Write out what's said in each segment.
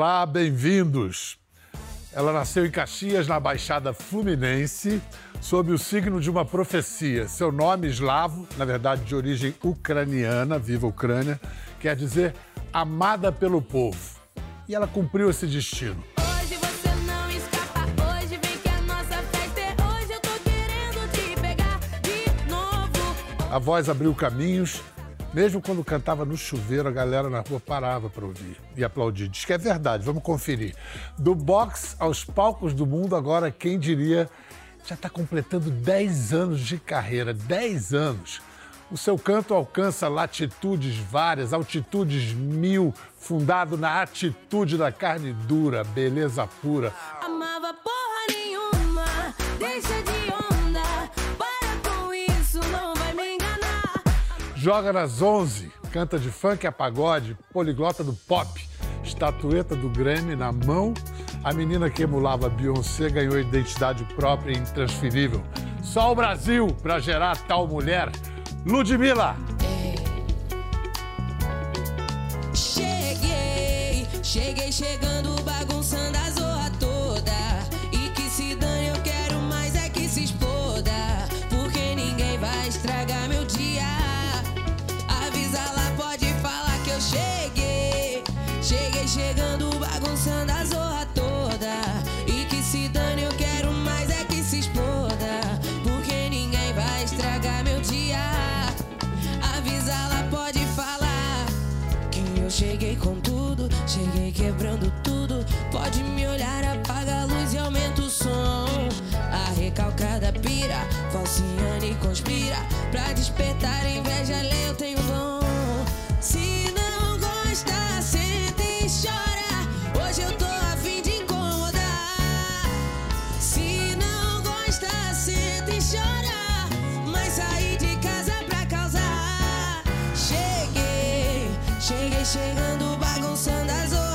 Olá, bem-vindos. Ela nasceu em Caxias, na Baixada Fluminense, sob o signo de uma profecia. Seu nome eslavo, na verdade de origem ucraniana, viva Ucrânia, quer dizer amada pelo povo. E ela cumpriu esse destino. A voz abriu caminhos. Mesmo quando cantava no chuveiro, a galera na rua parava para ouvir e aplaudir. Diz que é verdade, vamos conferir. Do box aos palcos do mundo, agora quem diria já está completando 10 anos de carreira. 10 anos. O seu canto alcança latitudes várias, altitudes mil, fundado na atitude da carne dura, beleza pura. Amava porra nenhuma, deixa de Joga nas 11, canta de funk a pagode, poliglota do pop, estatueta do Grammy na mão. A menina que emulava Beyoncé ganhou identidade própria e intransferível. Só o Brasil para gerar tal mulher. Ludmilla! Cheguei, cheguei chegando, bagunçando a despertar inveja, eu tenho dom. Se não gosta, senta e chora. Hoje eu tô a fim de incomodar. Se não gosta, senta e chora. Mas saí de casa pra causar. Cheguei, cheguei chegando, bagunçando a zorra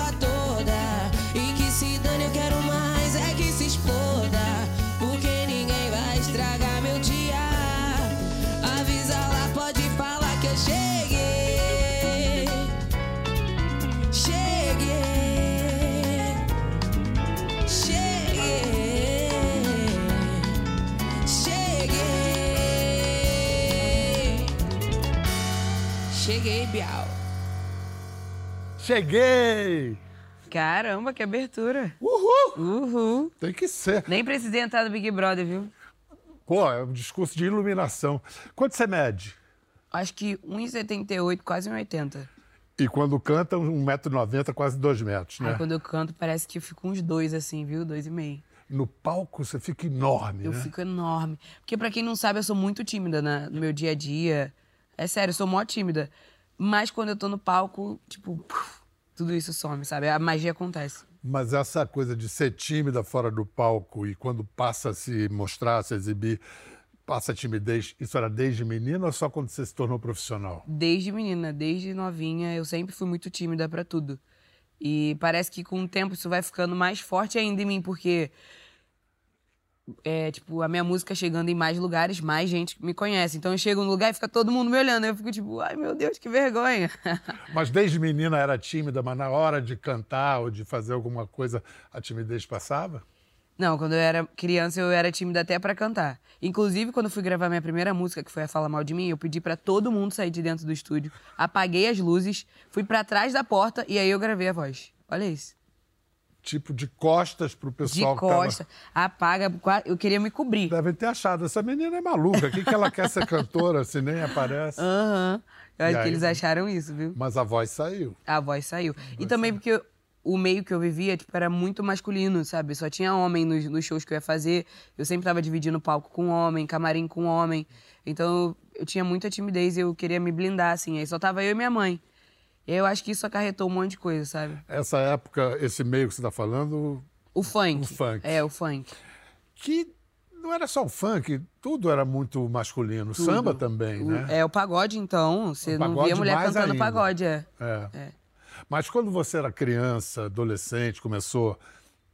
Bial. Cheguei! Caramba, que abertura. Uhul! Uhul. Tem que ser. Nem precisei entrar no Big Brother, viu? Pô, é um discurso de iluminação. Quanto você mede? Acho que 1,78, quase 1,80. E quando canta, 1,90m, quase 2 metros, né? Aí quando eu canto, parece que eu fico uns dois assim, viu? Dois e meio. No palco você fica enorme, Eu né? fico enorme. Porque pra quem não sabe, eu sou muito tímida né? no meu dia a dia. É sério, eu sou mó tímida. Mas quando eu tô no palco, tipo, puf, tudo isso some, sabe? A magia acontece. Mas essa coisa de ser tímida fora do palco e quando passa a se mostrar, a se exibir, passa a timidez, isso era desde menina ou só quando você se tornou profissional? Desde menina, desde novinha, eu sempre fui muito tímida pra tudo. E parece que com o tempo isso vai ficando mais forte ainda em mim, porque é, tipo, a minha música chegando em mais lugares, mais gente me conhece. Então eu chego no lugar e fica todo mundo me olhando. Eu fico tipo, ai meu Deus, que vergonha. Mas desde menina era tímida, mas na hora de cantar ou de fazer alguma coisa, a timidez passava? Não, quando eu era criança eu era tímida até pra cantar. Inclusive, quando eu fui gravar minha primeira música, que foi a Fala Mal de Mim, eu pedi pra todo mundo sair de dentro do estúdio, apaguei as luzes, fui pra trás da porta e aí eu gravei a voz. Olha isso. Tipo de costas pro De pessoal que tava- apaga, eu queria me cobrir. Devem ter achado, essa menina é maluca, o que, que ela quer ser cantora se nem aparece? Aham. Eu E acho que eles acharam isso, viu? Mas a voz saiu. A voz saiu. e também porque o meio que eu vivia, tipo, era muito masculino, sabe? Só tinha homem nos, nos shows que eu ia fazer. Eu sempre tava dividindo palco com homem, camarim com homem. Então eu tinha muita timidez e eu queria me blindar, assim. Aí só tava eu e minha mãe. E aí eu acho que isso acarretou um monte de coisa, sabe? Essa época, esse meio que você está falando, O funk. O funk. É, o funk. que não era só o funk, tudo era muito masculino. Samba também, O- né? É, o pagode, então. Você não via mulher cantando ainda. pagode, é. É. É. Mas quando você era criança, adolescente, começou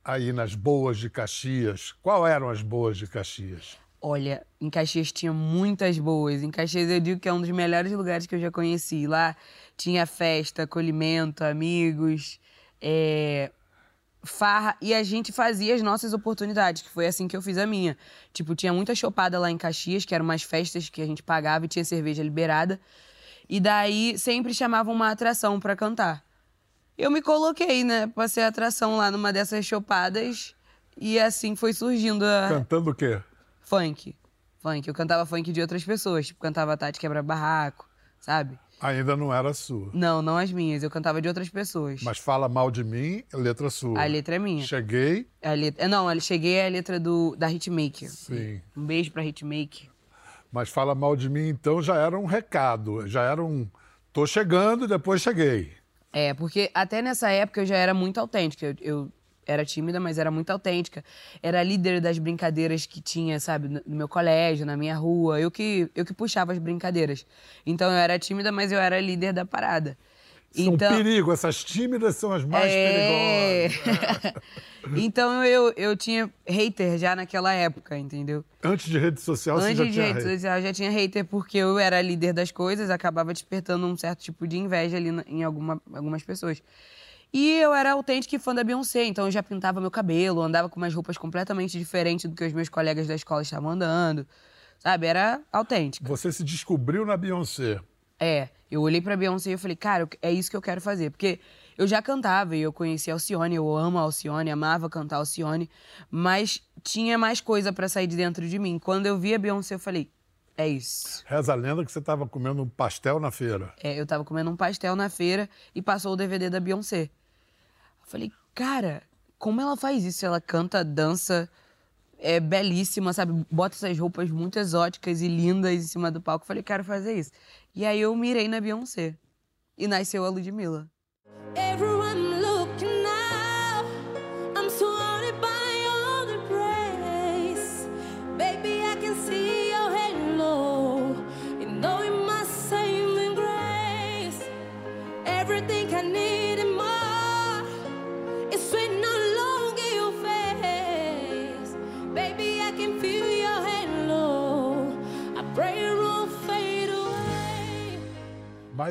a ir nas boas de Caxias, qual eram as boas de Caxias? Olha, em Caxias tinha muitas boas. Em Caxias eu digo que é um dos melhores lugares que eu já conheci. Lá tinha festa, acolhimento, amigos. É, farra e a gente fazia as nossas oportunidades, que foi assim que eu fiz a minha. Tipo, tinha muita chopada lá em Caxias, que eram umas festas que a gente pagava e tinha cerveja liberada. E daí sempre chamavam uma atração pra cantar. Eu me coloquei, né, pra ser atração lá numa dessas chopadas e assim foi surgindo a Cantando o quê? Funk. Funk. Eu cantava funk de outras pessoas, tipo, cantava Tati Quebra Barraco, sabe? Ainda não era sua. Não, não as minhas, eu cantava de outras pessoas. Mas fala mal de mim, letra sua. A letra é minha. Cheguei, A letra... Não, eu cheguei é a letra do, da Hitmaker. sim. Um beijo pra Hitmaker. Mas fala mal de mim, então já era um recado. Já era um. Tô chegando, depois cheguei. É, porque até nessa época eu já era muito autêntica. Eu, eu era tímida, mas era muito autêntica. Era líder das brincadeiras que tinha, sabe, no meu colégio, na minha rua. Eu que, eu que puxava as brincadeiras. Então eu era tímida, mas eu era líder da parada. São então, perigo, essas tímidas são as mais é... perigosas. então eu, eu tinha hater já naquela época, entendeu? Antes de rede social, você Antes já de tinha rede social, eu já tinha hater porque eu era líder das coisas, acabava despertando um certo tipo de inveja ali em alguma, algumas pessoas. E eu era autêntica e fã da Beyoncé, então eu já pintava meu cabelo, andava com umas roupas completamente diferentes do que os meus colegas da escola estavam andando. Sabe? Era autêntica. Você se descobriu na Beyoncé. É, eu olhei pra Beyoncé e falei, cara, é isso que eu quero fazer. Porque eu já cantava e eu conhecia Alcione, eu amo Alcione, amava cantar Alcione, mas tinha mais coisa pra sair de dentro de mim. Quando eu vi a Beyoncé, eu falei, é isso. Reza a lenda que você estava comendo um pastel na feira. É, eu tava comendo um pastel na feira e passou o DVD da Beyoncé. Falei, cara, como ela faz isso? Ela canta, dança, é belíssima, sabe? Bota essas roupas muito exóticas e lindas em cima do palco. Falei, quero fazer isso. E aí eu mirei na Beyoncé. E nasceu a Ludmilla. Everyone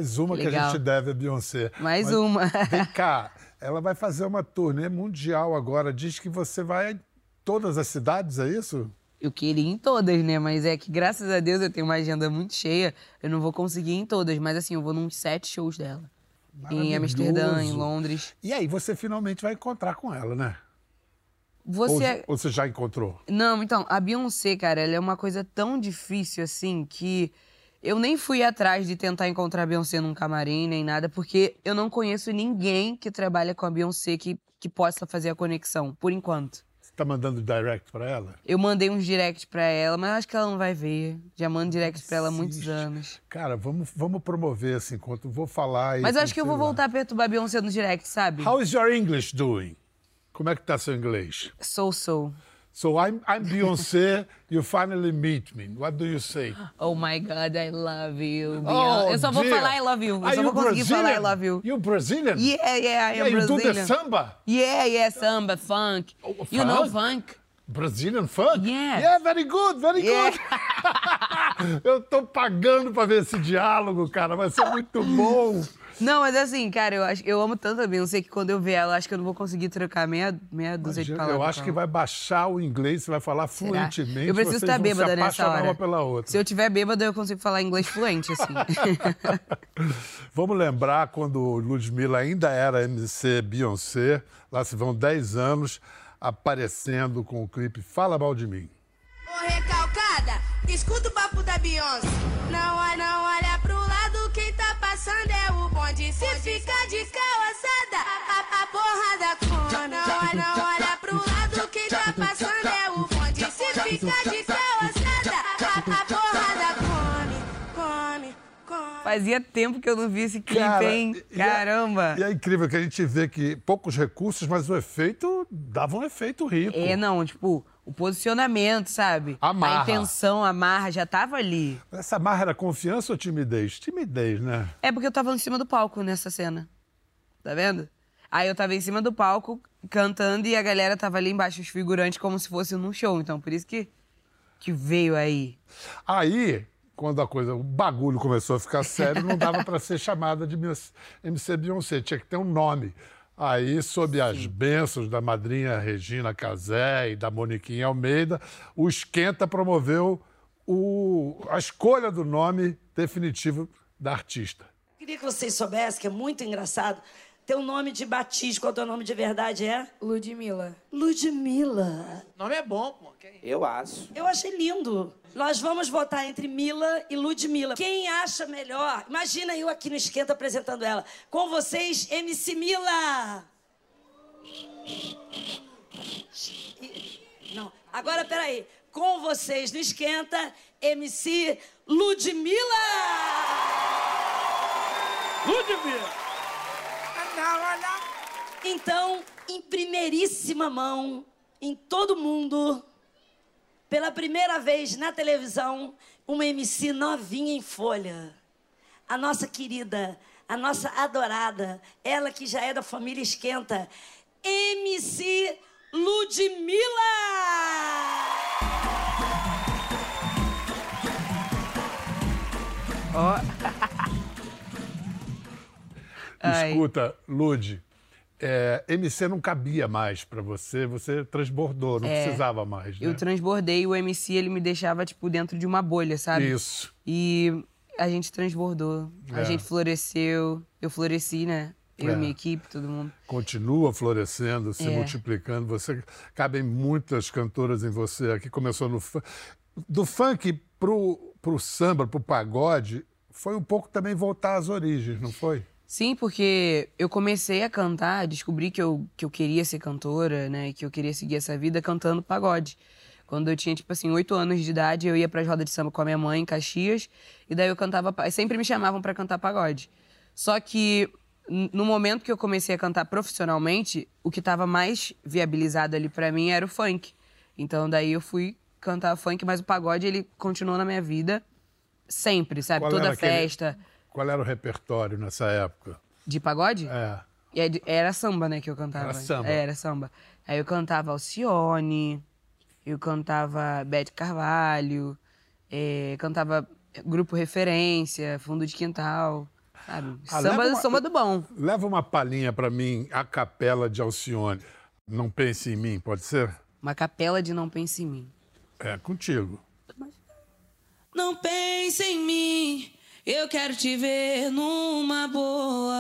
Mais uma que a gente deve a Beyoncé. Mais Mas uma. Vem cá, ela vai fazer uma turnê mundial agora. Diz que você vai em todas as cidades, é isso? Eu queria ir em todas, né? Mas é que, graças a Deus, eu tenho uma agenda muito cheia. Eu não vou conseguir ir em todas, mas assim, eu vou num sete shows dela. Em Amsterdã, em. Londres. E aí, você finalmente vai encontrar com ela, né? Você. é Ou, ou você já encontrou? Não, então, a Beyoncé, cara, ela é uma coisa tão difícil assim que eu nem fui atrás de tentar encontrar a Beyoncé num camarim nem nada, porque eu não conheço ninguém que trabalha com a Beyoncé que, que possa fazer a conexão, por enquanto. Você tá mandando direct pra ela? Eu mandei uns direct pra ela, mas eu acho que ela não vai ver. Já mando direct pra ela há muitos anos. Cara, vamos, vamos promover esse encontro. Vou falar aí. Mas acho que eu vou lá. voltar a perturbar a Beyoncé no direct, sabe? How is your English doing? Como é que tá seu inglês? So so. So I'm, I'm Beyoncé, you finally meet me. What do you say? Oh my God, I love you. Oh, Beyoncé. eu só vou dear. falar I love you. Eu Are só you vou conseguir falar I Brazilian? love you. You Brazilian? Yeah, yeah, I Yeah, am you do the Brazilian. samba? Yeah, yeah, samba, funk. Oh, You know funk? funk? Brazilian funk? Yes. Yeah, very good, very Yeah. good. Eu tô pagando pra ver esse diálogo, cara. Vai ser muito bom. Não, mas assim, cara, eu, acho, eu amo tanto a Beyoncé que quando eu ver ela, acho que eu não vou conseguir trocar meia, meia dúzia de palavras. Eu acho que vai baixar o inglês, você vai falar Será? fluentemente. Eu preciso vocês estar bêbada se nessa hora. uma pela outra. Se eu tiver bêbada, eu consigo falar inglês fluente, assim. Vamos lembrar quando Ludmilla ainda era MC Beyoncé, lá se vão 10 anos, aparecendo com o clipe Fala Mal de Mim. Ô recalcada, escuta o papo da Beyoncé. Não olha, não olha passando é o bonde. Se fica de calçada, a, a porrada come. Não olha, não olha pro lado, quem tá passando é o bonde. Se fica de calçada, a, a porrada come, come, come. Fazia tempo que eu não vi esse clipe, Cara, hein? e é- Caramba! E é incrível que a gente vê que poucos recursos, mas o efeito dava um efeito rico. É, não, tipo, o posicionamento, sabe? Amarra. A intenção, a marra, já tava ali. Essa marra era confiança ou timidez? Timidez, né? É porque eu tava em cima do palco nessa cena. Tá vendo? Aí eu tava em cima do palco cantando e a galera tava ali embaixo, os figurantes, como se fosse num show. Então, por isso que, que veio aí. Aí, quando a coisa, o bagulho começou a ficar sério, não dava para ser chamada de MC Beyoncé, tinha que ter um nome. Aí, sob as bênçãos da madrinha Regina Casé e da Moniquinha Almeida, o Esquenta promoveu o- a escolha do nome definitivo da artista. Queria que vocês soubessem que é muito engraçado. Teu nome de batismo, qual teu nome de verdade é? Ludmilla. Ludmilla. nome é bom, pô. Eu acho. Eu achei lindo. Nós vamos votar entre Mila e Ludmilla. Quem acha melhor? Imagina eu aqui no Esquenta apresentando ela. Com vocês, MC Mila. Não, agora peraí. Com vocês no Esquenta, MC Ludmilla. Ludmilla. Então, em primeiríssima mão, em todo mundo, pela primeira vez na televisão, uma MC novinha em folha. A nossa querida, a nossa adorada, ela que já é da família Esquenta, MC Ludmilla! Ó. Ai. Escuta, Lud, é, MC não cabia mais pra você, você transbordou, não É, precisava mais, né? Eu transbordei o MC, ele me deixava, tipo, dentro de uma bolha, sabe? Isso. E a gente transbordou, É. a gente floresceu, eu floresci, né? Eu É. minha equipe, todo mundo. Continua florescendo, se É. multiplicando. Você cabem muitas cantoras em você. Aqui começou no funk. Do funk pro, pro samba, pro pagode, foi um pouco também voltar às origens, não foi? Sim, porque eu comecei a cantar, descobri que eu, que eu queria ser cantora, né? Que eu queria seguir essa vida cantando pagode. Quando eu tinha, tipo assim, oito anos de idade, eu ia pras rodas de samba com a minha mãe em Caxias, e daí eu cantava. Sempre me chamavam pra cantar pagode. Só que no momento que eu comecei a cantar profissionalmente, o que tava mais viabilizado ali pra mim era o funk. Então daí eu fui cantar funk, mas o pagode ele continuou na minha vida sempre, sabe? Qual Toda era aquele- festa. Qual era o repertório nessa época? De pagode? É. E é Era samba, né, que eu cantava. Era samba. É, era samba. Aí eu cantava Alcione, eu cantava Bete Carvalho, eh, cantava Grupo Referência, Fundo de Quintal, sabe? Ah, samba, uma- samba do bom. Leva uma palhinha pra mim, a capela de Alcione. Não pense em mim, pode ser? Uma capela de Não Pense em Mim. É, contigo. Não pense em mim, eu quero te ver numa boa.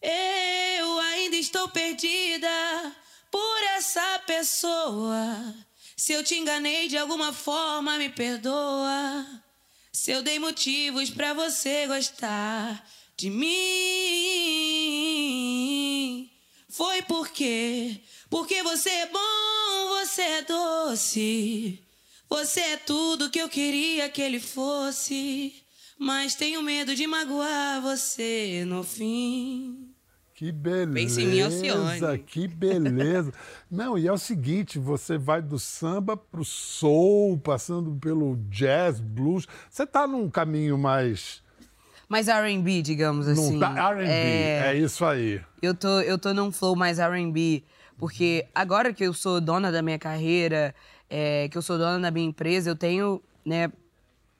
Eu ainda estou perdida por essa pessoa. Se eu te enganei de alguma forma, me perdoa. Se eu dei motivos pra você gostar de mim, foi porque, porque você é bom, você é doce. Você é tudo que eu queria que ele fosse, mas tenho medo de magoar você no fim. Que beleza, Pense em mim, Alcione. que beleza. Não, e é o seguinte, você vai do samba pro soul, passando pelo jazz, blues. Você tá num caminho mais... Mais R&B, digamos assim. Tá- R&B, é... isso aí. Eu tô, eu tô num flow mais R&B, porque agora que eu sou dona da minha carreira, é, que eu sou dona da minha empresa, eu tenho, né,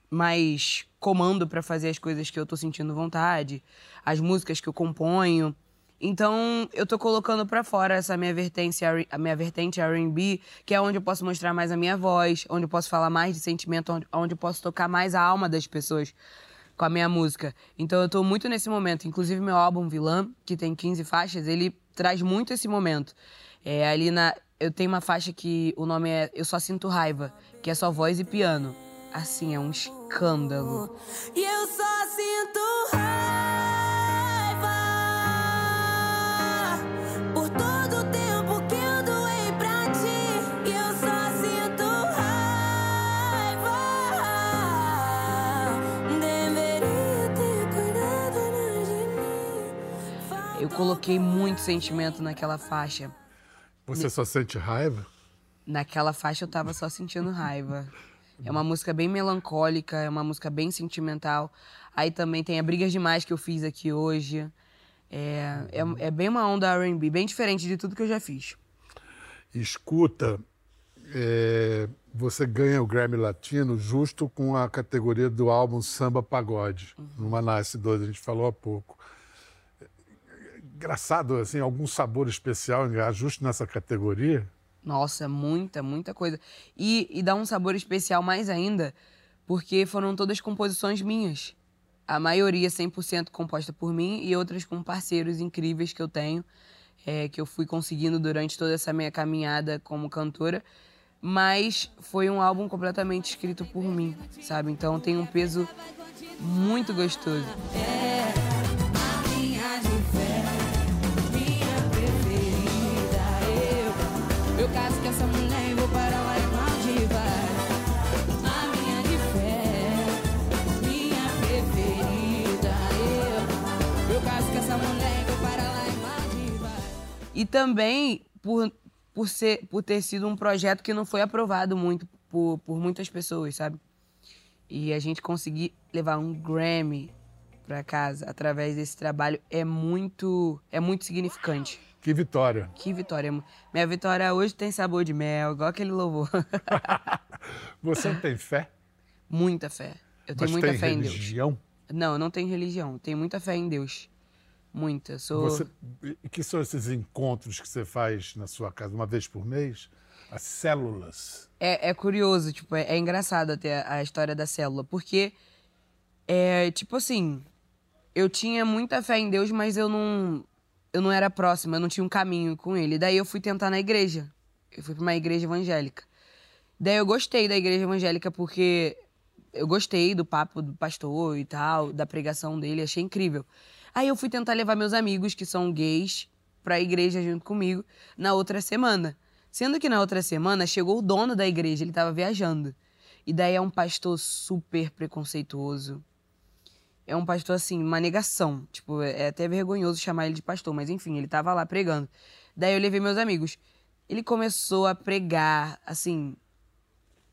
mais comando pra fazer as coisas que eu tô sentindo vontade, as músicas que eu componho. Então, eu tô colocando pra fora essa minha vertente, a minha vertente R&B, que é onde eu posso mostrar mais a minha voz, onde eu posso falar mais de sentimento, onde, onde eu posso tocar mais a alma das pessoas com a minha música. Então eu tô muito nesse momento. Inclusive meu álbum Vilã, que tem 15 faixas, ele traz muito esse momento. É, ali na eu tenho uma faixa que o nome é Eu só sinto raiva, que é só voz e piano. Assim, é um escândalo. E eu só sinto raiva por todo o tempo que eu doei pra ti. E eu só sinto raiva. Deveria ter cuidado mais de mim. Eu coloquei muito sentimento naquela faixa. Você só sente raiva? Naquela faixa eu tava só sentindo raiva. É uma música bem melancólica, é uma música bem sentimental. Aí também tem a Brigas Demais que eu fiz aqui hoje. É, é, é bem uma onda R&B, bem diferente de tudo que eu já fiz. Escuta, é, você ganha o Grammy Latino justo com a categoria do álbum Samba Pagode, Uhum. numa Nasce 2, a gente falou há pouco. Engraçado, assim, algum sabor especial justo nessa categoria? Nossa, muita, muita coisa. E, e dá um sabor especial mais ainda, porque foram todas composições minhas. A maioria 100% composta por mim e outras com parceiros incríveis que eu tenho, é, que eu fui conseguindo durante toda essa minha caminhada como cantora. Mas foi um álbum completamente escrito por mim, sabe? Então tem um peso muito gostoso. A caso com essa mulher e vou para lá em Maldivas. A minha de fé, minha preferida, eu. Eu caso com essa mulher e vou para lá em Maldivas. E também por, por, ser, por ter sido um projeto que não foi aprovado muito por, por muitas pessoas, sabe? E a gente conseguir levar um Grammy para casa através desse trabalho é muito, é muito significante. Que vitória. Que vitória. Minha vitória hoje tem sabor de mel, igual aquele louvor. Você tem fé? muita fé. Eu tenho Mas muita tem fé em Deus. religião? Não, eu não tenho religião. Tenho muita fé em Deus. Muita. Sou. Você, e que são esses encontros que você faz na sua casa uma vez por mês? As células. É, é curioso, tipo, é, é engraçado até a, a história da célula, porque é tipo assim, eu tinha muita fé em Deus, mas eu não eu não era próxima, eu não tinha um caminho com ele. Daí eu fui tentar na igreja. Eu fui para uma igreja evangélica. Daí eu gostei da igreja evangélica porque eu gostei do papo do pastor e tal, da pregação dele, achei incrível. Aí eu fui tentar levar meus amigos que são gays pra igreja junto comigo na outra semana. Sendo que na outra semana chegou o dono da igreja, ele tava viajando. E daí é um pastor super preconceituoso. É um pastor, assim, uma negação. Tipo, é até vergonhoso chamar ele de pastor, mas enfim, ele tava lá pregando. Daí eu levei meus amigos. Ele começou a pregar, assim,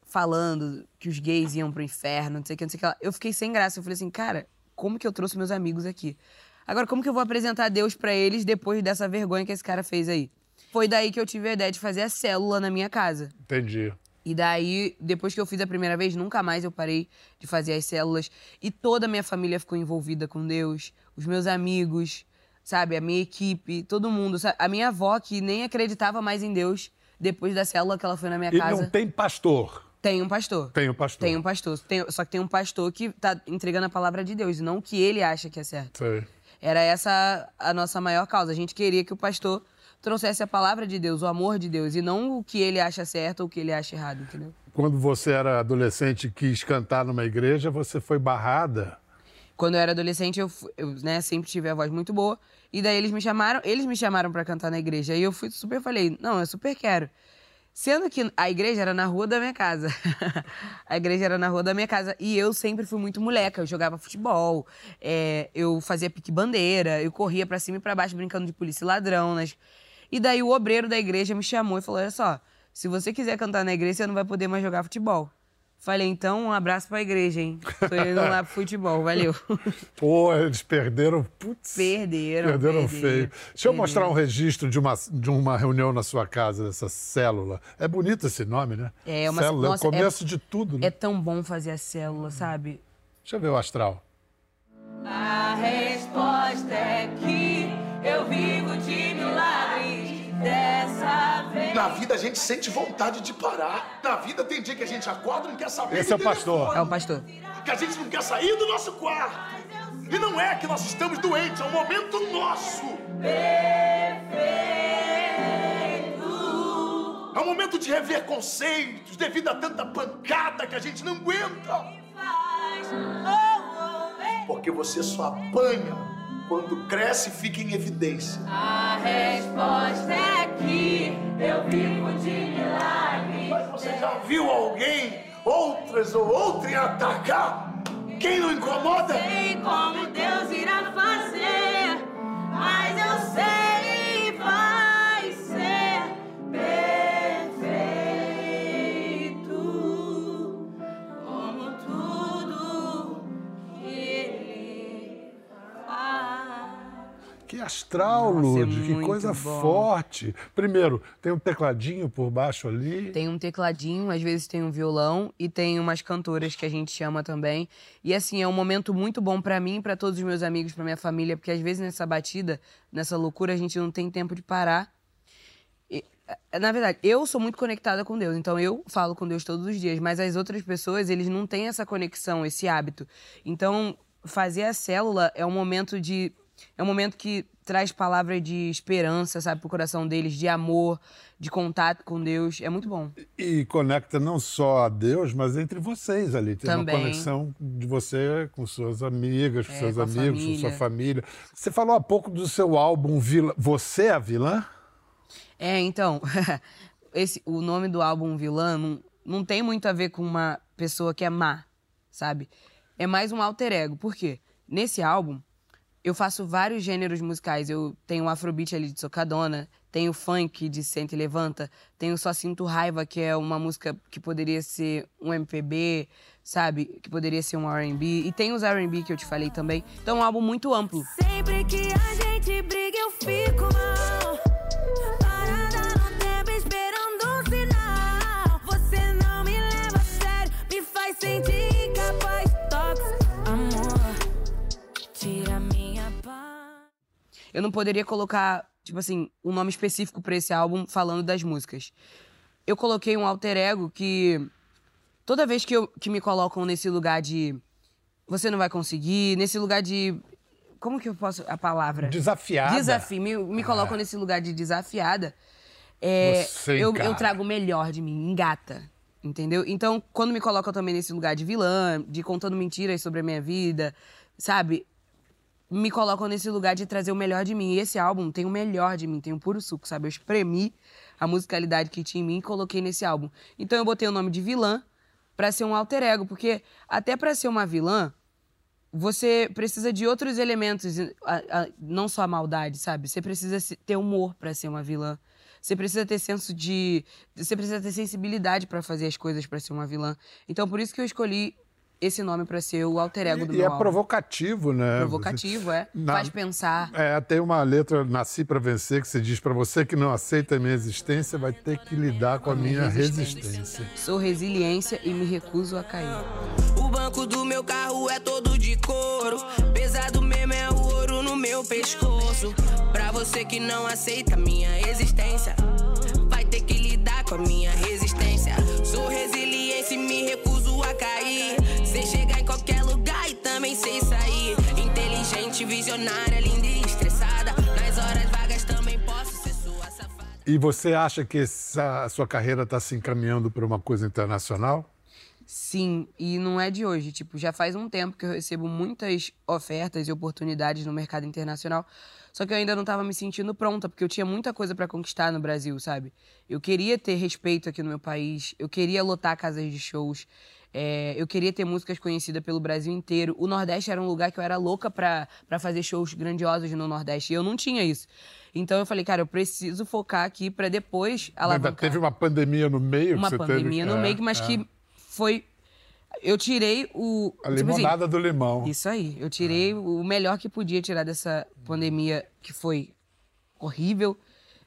falando que os gays iam pro inferno, não sei o que, não sei o que lá. Eu fiquei sem graça. Eu falei assim, cara, como que eu trouxe meus amigos aqui? Agora, como que eu vou apresentar Deus pra eles depois dessa vergonha que esse cara fez aí? Foi daí que eu tive a ideia de fazer a célula na minha casa. Entendi. E daí, depois que eu fiz a primeira vez, nunca mais eu parei de fazer as células. E toda a minha família ficou envolvida com Deus, os meus amigos, sabe? A minha equipe, todo mundo. sabe? A minha avó, que nem acreditava mais em Deus, depois da célula que ela foi na minha E casa. não tem pastor. Tem um pastor. Tem um pastor. Tem um pastor. Tem- só que tem um pastor que tá entregando a palavra de Deus, e não o que ele acha que é certo. Sei. Era essa a nossa maior causa. A gente queria que o pastor trouxesse a palavra de Deus, o amor de Deus, e não o que ele acha certo ou o que ele acha errado, entendeu? Quando você era adolescente e quis cantar numa igreja, você foi barrada. Quando eu era adolescente, eu, eu né, sempre tive a voz muito boa. E daí eles me chamaram, eles me chamaram pra cantar na igreja. E eu fui super falei, não, eu super quero. Sendo que a igreja era na rua da minha casa. a igreja era na rua da minha casa. E eu sempre fui muito moleca. Eu jogava futebol, é, eu fazia pique-bandeira, eu corria pra cima e pra baixo brincando de polícia e ladrão. Nas... E daí o obreiro da igreja me chamou e falou: Olha só, se você quiser cantar na igreja, você não vai poder mais jogar futebol. Falei, então um abraço pra igreja, hein? Tô indo lá pro futebol, valeu. Pô, eles perderam. Putz. Perderam. Perderam perderam, feio. Deixa eu perderam. mostrar um registro de uma, de uma reunião na sua casa, dessa célula. É bonito esse nome, né? É, uma- célula, nossa, é o começo de tudo, né? É tão bom fazer a célula, sabe? Deixa eu ver o astral. A resposta é que eu vivo de vez. Na vida a gente sente vontade de parar. Na vida tem dia que a gente acorda e não quer saber. Esse é o pastor. É o pastor. Que a gente não quer sair do nosso quarto. E não é que nós estamos doentes, é um momento nosso. É um momento de rever conceitos devido a tanta pancada que a gente não aguenta. Porque você só apanha quando cresce fica em evidência. A resposta é que eu vivo de milagres. Mas você já viu alguém, outras ou outrem atacar? Quem não incomoda? Sei como Deus irá fazer, astral, Nossa, é que coisa bom. forte. Primeiro, tem um tecladinho por baixo ali. Tem um tecladinho, às vezes tem um violão e tem umas cantoras que a gente chama também. E assim, é um momento muito bom pra mim, pra todos os meus amigos, pra minha família, porque às vezes nessa batida, nessa loucura, a gente não tem tempo de parar. E, eh, na verdade, eu sou muito conectada com Deus, então eu falo com Deus todos os dias, mas as outras pessoas, eles não têm essa conexão, esse hábito. Então, fazer a célula é um momento de é um momento que traz palavra de esperança, sabe, pro coração deles, de amor, de contato com Deus. É muito bom. E conecta não só a Deus, mas entre vocês ali. Tem Também. uma conexão de você com suas amigas, com É, seus com amigos, com família. sua família. Você falou há pouco do seu álbum Vilã. Você é a vilã? É, então, esse, o nome do álbum Vilã não, não tem muito a ver com uma pessoa que é má, sabe? É mais um alter ego. Por quê? Nesse álbum, eu faço vários gêneros musicais. Eu tenho o afrobeat ali de Socadona, tenho funk de Senta e Levanta, tenho Só Sinto Raiva, que é uma música que poderia ser um MPB, sabe? Que poderia ser um R&B. E tem os R&B que eu te falei também. Então é um álbum muito amplo. Sempre que a gente Eu não poderia colocar, tipo assim, um nome específico pra esse álbum falando das músicas. Eu coloquei um alter ego que toda vez que, eu, que me colocam nesse lugar de você não vai conseguir, nesse lugar de como que eu posso a palavra? Desafiada. Desafio. Me, me colocam nesse lugar de desafiada. é, Você eu, eu trago o melhor de mim, engata. Entendeu? Então, quando me colocam também nesse lugar de vilã, de contando mentiras sobre a minha vida, sabe? Me colocam nesse lugar de trazer o melhor de mim. E esse álbum tem o melhor de mim, tem o puro suco, sabe? Eu espremi a musicalidade que tinha em mim e coloquei nesse álbum. Então eu botei o nome de vilã pra ser um alter ego, porque até pra ser uma vilã, você precisa de outros elementos, não só a maldade, sabe? Você precisa ter humor pra ser uma vilã. Você precisa ter senso de. Você precisa ter sensibilidade pra fazer as coisas pra ser uma vilã. Então, por isso que eu escolhi esse nome pra ser o alter ego do E, e meu é álbum. provocativo, né? Provocativo, é. Na- Faz pensar. É, tem uma letra Nasci pra Vencer que se diz pra você que não aceita a minha existência vai ter que lidar com a minha resistência. Sou resiliência e me recuso a cair. O banco do meu carro é todo de couro. Pesado mesmo é o ouro no meu pescoço. Pra você que não aceita minha existência, vai ter que lidar com a minha resistência. Sou resiliência e me recuso a cair. Sei chegar em qualquer lugar e também sei sair. Inteligente, visionária, linda e estressada. Nas horas vagas também posso ser sua safada. E você acha que essa, a sua carreira está se encaminhando para uma coisa internacional? Sim, e não é de hoje. Tipo, já faz um tempo que eu recebo muitas ofertas e oportunidades no mercado internacional. Só que eu ainda não estava me sentindo pronta, porque eu tinha muita coisa para conquistar no Brasil, sabe? Eu queria ter respeito aqui no meu país, eu queria lotar casas de shows, é, eu queria ter músicas conhecidas pelo Brasil inteiro. O Nordeste era um lugar que eu era louca pra pra fazer shows grandiosos no Nordeste, e eu não tinha isso. Então eu falei, cara, eu preciso focar aqui pra depois alavancar teve uma pandemia no meio uma pandemia teve... no é, meio, mas é. que foi. Eu tirei o. A tipo assim, limonada do limão. Isso aí. Eu tirei o melhor que podia tirar dessa pandemia, que foi horrível.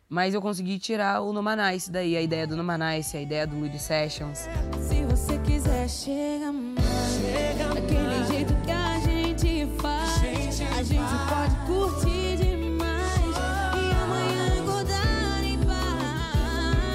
Mas eu consegui tirar o Numanice daí, a ideia do Numanice, a ideia do Lude Sessions. Você quiser, chega mais. Daquele jeito que a gente faz. A gente pode curtir demais. E amanhã acordar em paz.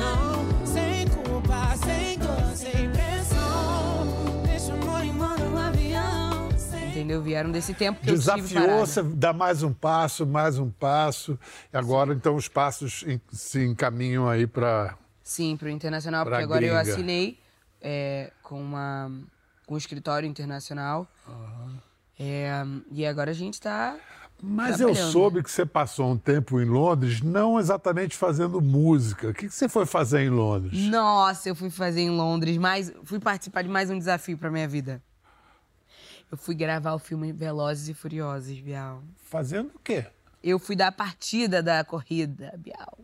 Sem culpa, sem dor, sem pressão. Deixa o amor em modo avião. Entendeu? Vieram desse tempo que eu tive Desafiou, parada. você dá mais um passo, mais um passo. E agora, então, os passos se encaminham aí para. Sim, pro internacional, Pra porque agora eu gringa. assinei é, com, uma, com um escritório internacional. É, e agora a gente tá. Mas eu soube que você passou um tempo em Londres, não exatamente fazendo música. O que que você foi fazer em Londres? Nossa, eu fui fazer em Londres, mais, fui participar de mais um desafio pra minha vida. Eu fui gravar o filme Velozes e Furiosos, Bial. Fazendo o quê? Eu fui dar a partida da corrida, Bial.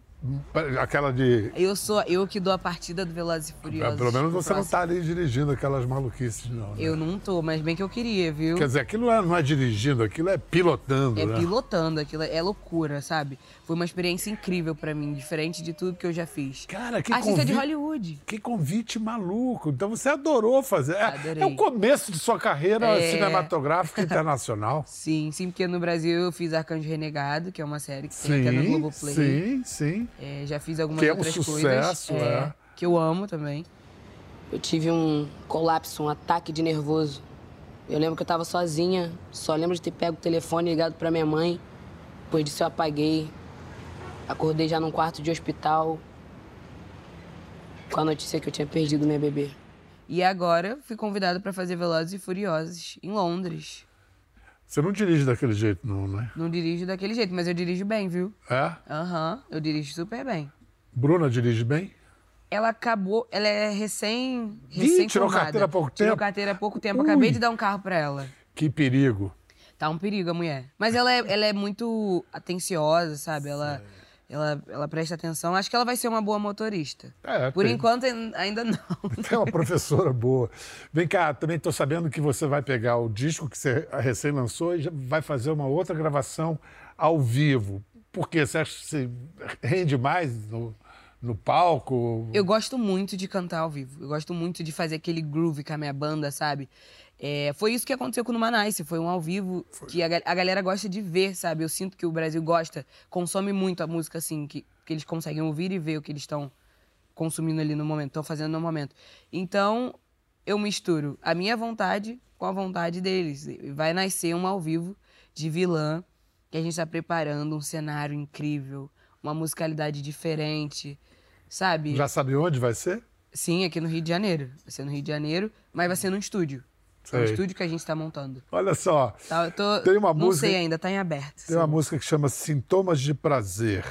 Aquela de. Eu sou eu que dou a partida do Velozes e Furiosos. Pelo menos você não próximo. tá ali dirigindo aquelas maluquices, não. né? Eu não tô, mas bem que eu queria, viu? Quer dizer, aquilo não é, não é dirigindo, aquilo é pilotando, É né? pilotando, aquilo é loucura, sabe? Foi uma experiência incrível pra mim, diferente de tudo que eu já fiz. Cara, que Artista de convite- Hollywood. Que convite maluco. Então você adorou fazer. É, é o começo de sua carreira É. cinematográfica internacional. Sim, sim, porque no Brasil eu fiz Arcanjo Renegado, que é uma série que tem até no sim, Globoplay. sim, sim. É, já fiz algumas Que é um outras sucesso, coisas. é. Que eu amo também. Eu tive um colapso, um ataque de nervoso. Eu lembro que eu tava sozinha, só lembro de ter pego o telefone e ligado pra minha mãe. Depois disso eu apaguei. Acordei já num quarto de hospital com a notícia que eu tinha perdido minha bebê. E agora fui convidado pra fazer Velozes e Furiosos em Londres. Você não dirige daquele jeito, não, né? Não dirijo daquele jeito, mas eu dirijo bem, viu? É? Aham, eu dirijo super bem. Bruna dirige bem? Ela acabou, ela é recém, Ih, recém tirou formada. carteira há pouco Tirou tempo? carteira há pouco tempo. Ui. Acabei de dar um carro pra ela. Que perigo. Tá um perigo a mulher. Mas ela é, ela é muito atenciosa, sabe? Ela, ela, ela presta atenção. Acho que ela vai ser uma boa motorista. É, Por tem- enquanto ain- ainda não. Tem uma professora boa. Vem cá, também estou sabendo que você vai pegar o disco que você recém lançou e vai fazer uma outra gravação ao vivo. Por quê? Você acha que você rende mais no, no palco? Eu gosto muito de cantar ao vivo. Eu gosto muito de fazer aquele groove com a minha banda, sabe? É, foi isso que aconteceu com o Numanice. Foi um ao vivo que a, a galera gosta de ver, sabe? Eu sinto que o Brasil gosta, consome muito a música, assim, que, que eles conseguem ouvir e ver o que eles estão consumindo ali no momento, estão fazendo no momento. Então, eu misturo a minha vontade com a vontade deles. Vai nascer um ao vivo de vilã, que a gente está preparando um cenário incrível, uma musicalidade diferente, sabe? Já sabe onde vai ser? Sim, aqui no Rio de Janeiro. Vai ser no Rio de Janeiro, mas vai ser num estúdio. É um estúdio que a gente está montando. Olha só, Tá, eu tô, Tem uma não música- sei ainda, tá em aberto. tem uma música que chama Sintomas de Prazer.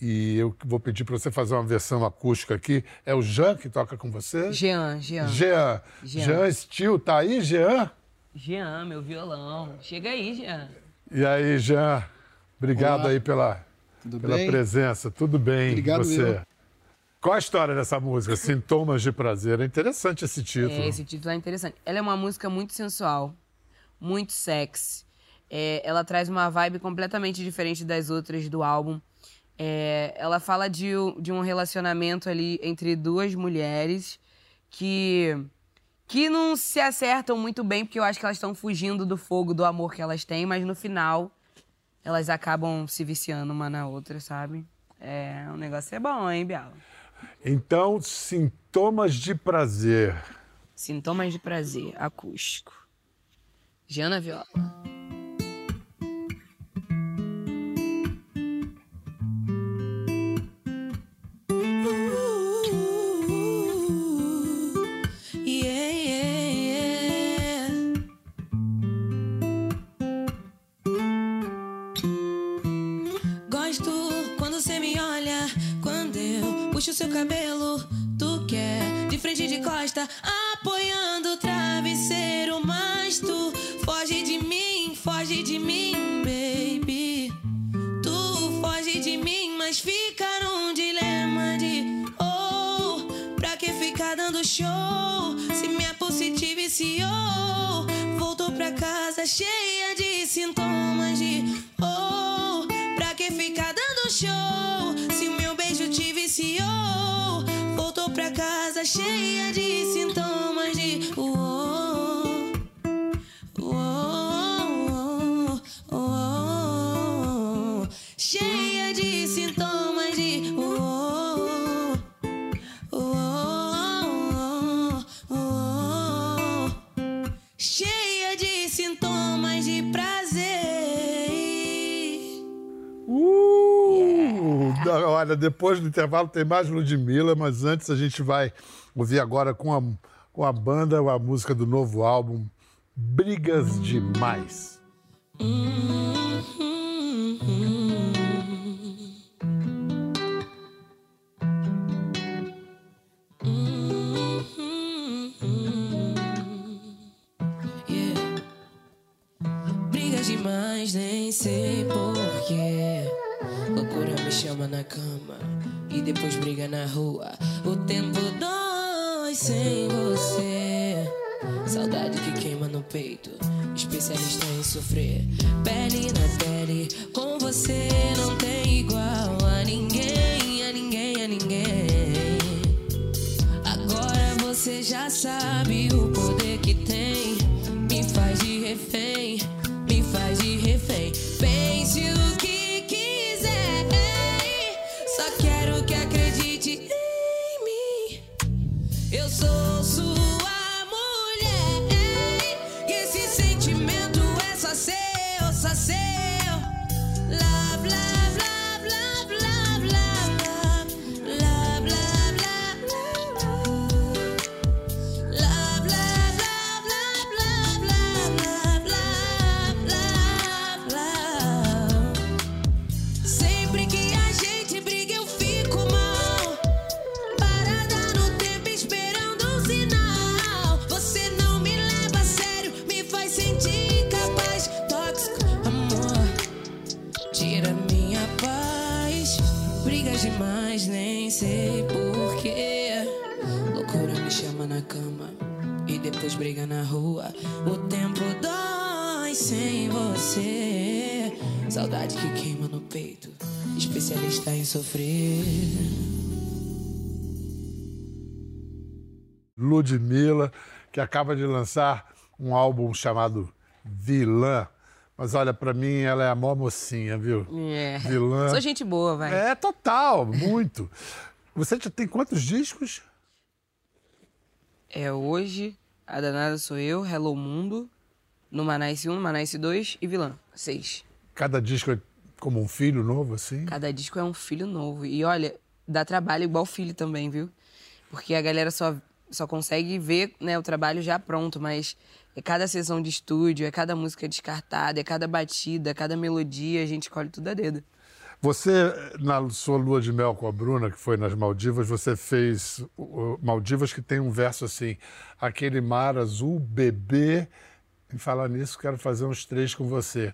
E eu vou pedir para você fazer uma versão acústica aqui. É o Jean que toca com você? Jean, Jean. Jean. Jean. Jean Steel, tá aí, Jean? Jean, meu violão. Chega aí, Jean. E aí, Jean? Obrigado Olá. aí pela, Tudo pela bem? presença. Tudo bem, Obrigado, você? eu. Qual a história dessa música? Sintomas de Prazer. É interessante esse título. É, esse título é interessante. Ela é uma música muito sensual, muito sexy. É, ela traz uma vibe completamente diferente das outras do álbum. É, ela fala de, de um relacionamento ali entre duas mulheres que, que não se acertam muito bem, porque eu acho que elas estão fugindo do fogo do amor que elas têm, mas no final elas acabam se viciando uma na outra, sabe? É, o negócio é bom, hein, Biala? Então, sintomas de prazer. Sintomas de prazer, acústico. Jana Viola. Show? Se o meu beijo te viciou, voltou pra casa cheia de depois do intervalo tem mais Ludmilla, mas antes a gente vai ouvir agora com a, com a banda a música do novo álbum Brigas Demais. Yeah. Brigas demais, nem sei porquê. Me chama na cama e depois briga na rua. O tempo dói sem você. Saudade que queima no peito, especialista em sofrer. Pele na pele, com você não tem igual a ninguém, a ninguém, a ninguém. Agora você já sabe o poder Brigas demais, nem sei porquê. Loucura me chama na cama e depois briga na rua. O tempo dói sem você. Saudade que queima no peito, especialista em sofrer. Ludmilla, que acaba de lançar um álbum chamado Vilã. Mas olha, pra mim ela é a mó mocinha, viu? É. Vilã. Sou gente boa, vai. É, total, muito. Você já tem quantos discos? É hoje, a danada sou eu, Hello Mundo, no Manice 1, no Manice 2 e vilã. Seis. Cada disco é como um filho novo, assim? Cada disco é um filho novo. E olha, dá trabalho igual filho também, viu? Porque a galera só, só consegue ver né, o trabalho já pronto, mas é cada sessão de estúdio, é cada música descartada, é cada batida, é cada melodia, a gente escolhe tudo a dedo. Você, na sua lua de mel com a Bruna, que foi nas Maldivas, você fez Maldivas que tem um verso assim: aquele mar azul, bebê. Em falar nisso, quero fazer uns três com você.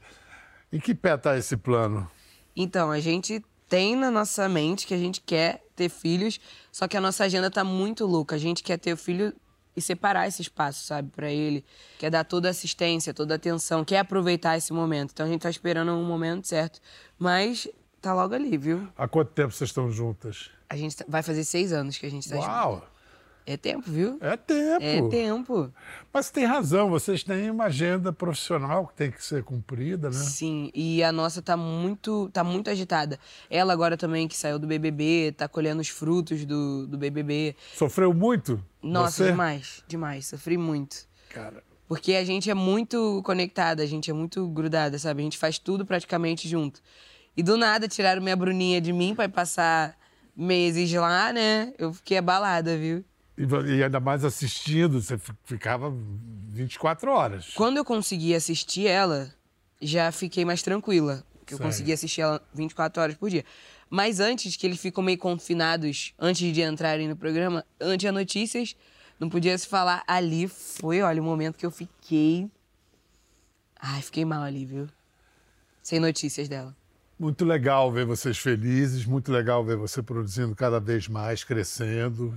Em que pé tá esse plano? Então, a gente tem na nossa mente que a gente quer ter filhos, só que a nossa agenda tá muito louca. A gente quer ter o filho e separar esse espaço, sabe, para ele. Quer dar toda a assistência, toda atenção, quer aproveitar esse momento. Então a gente tá esperando um momento certo. Mas tá logo ali, viu? Há quanto tempo vocês estão juntas? A gente tá- vai fazer seis anos que a gente tá junto. Uau! É tempo, viu? É tempo. É tempo. Mas tem razão, vocês têm uma agenda profissional que tem que ser cumprida, né? Sim, e a nossa tá muito, tá muito agitada. Ela agora também, que saiu do BBB, tá colhendo os frutos do, do BBB. Sofreu muito? Nossa, Você? demais, demais. Sofri muito. Cara, Porque a gente é muito conectada, a gente é muito grudada, sabe? A gente faz tudo praticamente junto. E do nada tiraram minha Bruninha de mim pra ir passar meses lá, né? Eu fiquei abalada, viu? e, ainda mais assistindo, você fi- ficava 24 horas. Quando eu consegui assistir ela, já fiquei mais tranquila. Que eu consegui assistir ela 24 horas por dia. Mas antes, que eles ficam meio confinados, antes de entrarem no programa, antes das notícias, não podia se falar. Ali foi, olha, o momento que eu fiquei. Ai, fiquei mal ali, viu? Sem notícias dela. Muito legal ver vocês felizes, muito legal ver você produzindo cada vez mais, crescendo,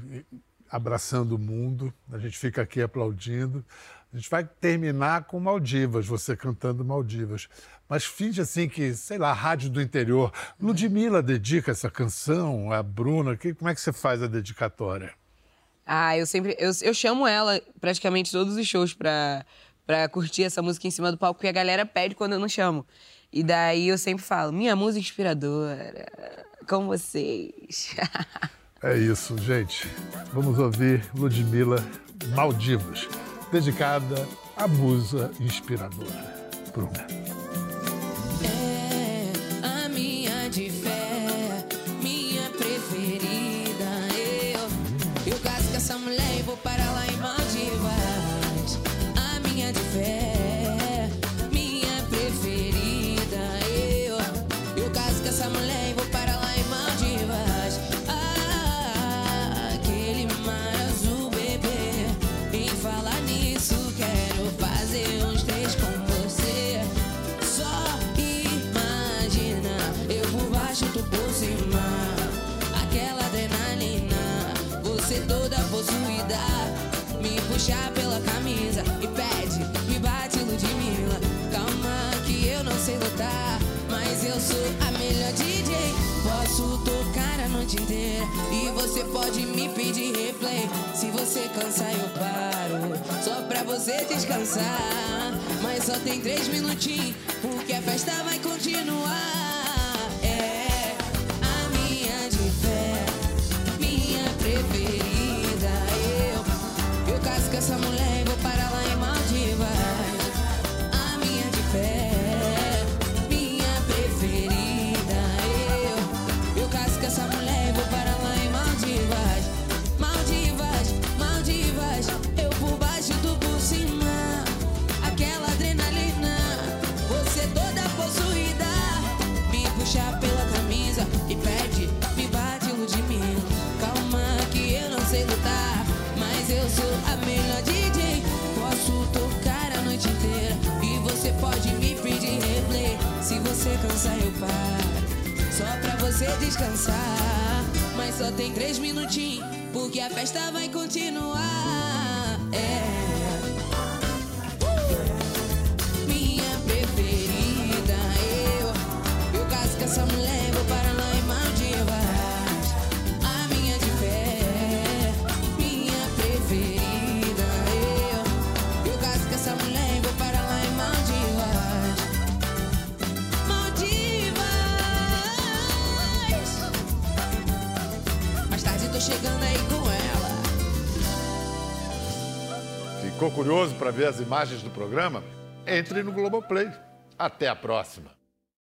abraçando o mundo. A gente fica aqui aplaudindo. A gente vai terminar com Maldivas, você cantando Maldivas. Mas finge assim que, sei lá, rádio do interior. Ludmilla dedica essa canção a Bruna. Que, como é que você faz a dedicatória? Ah, eu sempre. Eu, eu chamo ela praticamente todos os shows pra, pra curtir essa música em cima do palco, porque a galera pede quando eu não chamo. E daí eu sempre falo, minha música inspiradora, com vocês. É isso, gente. Vamos ouvir Ludmilla Maldivas, dedicada à musa inspiradora. Bruna. Três minutinhos, porque a festa vai continuar. É. ver as imagens do programa, entre no Globoplay. Até a próxima!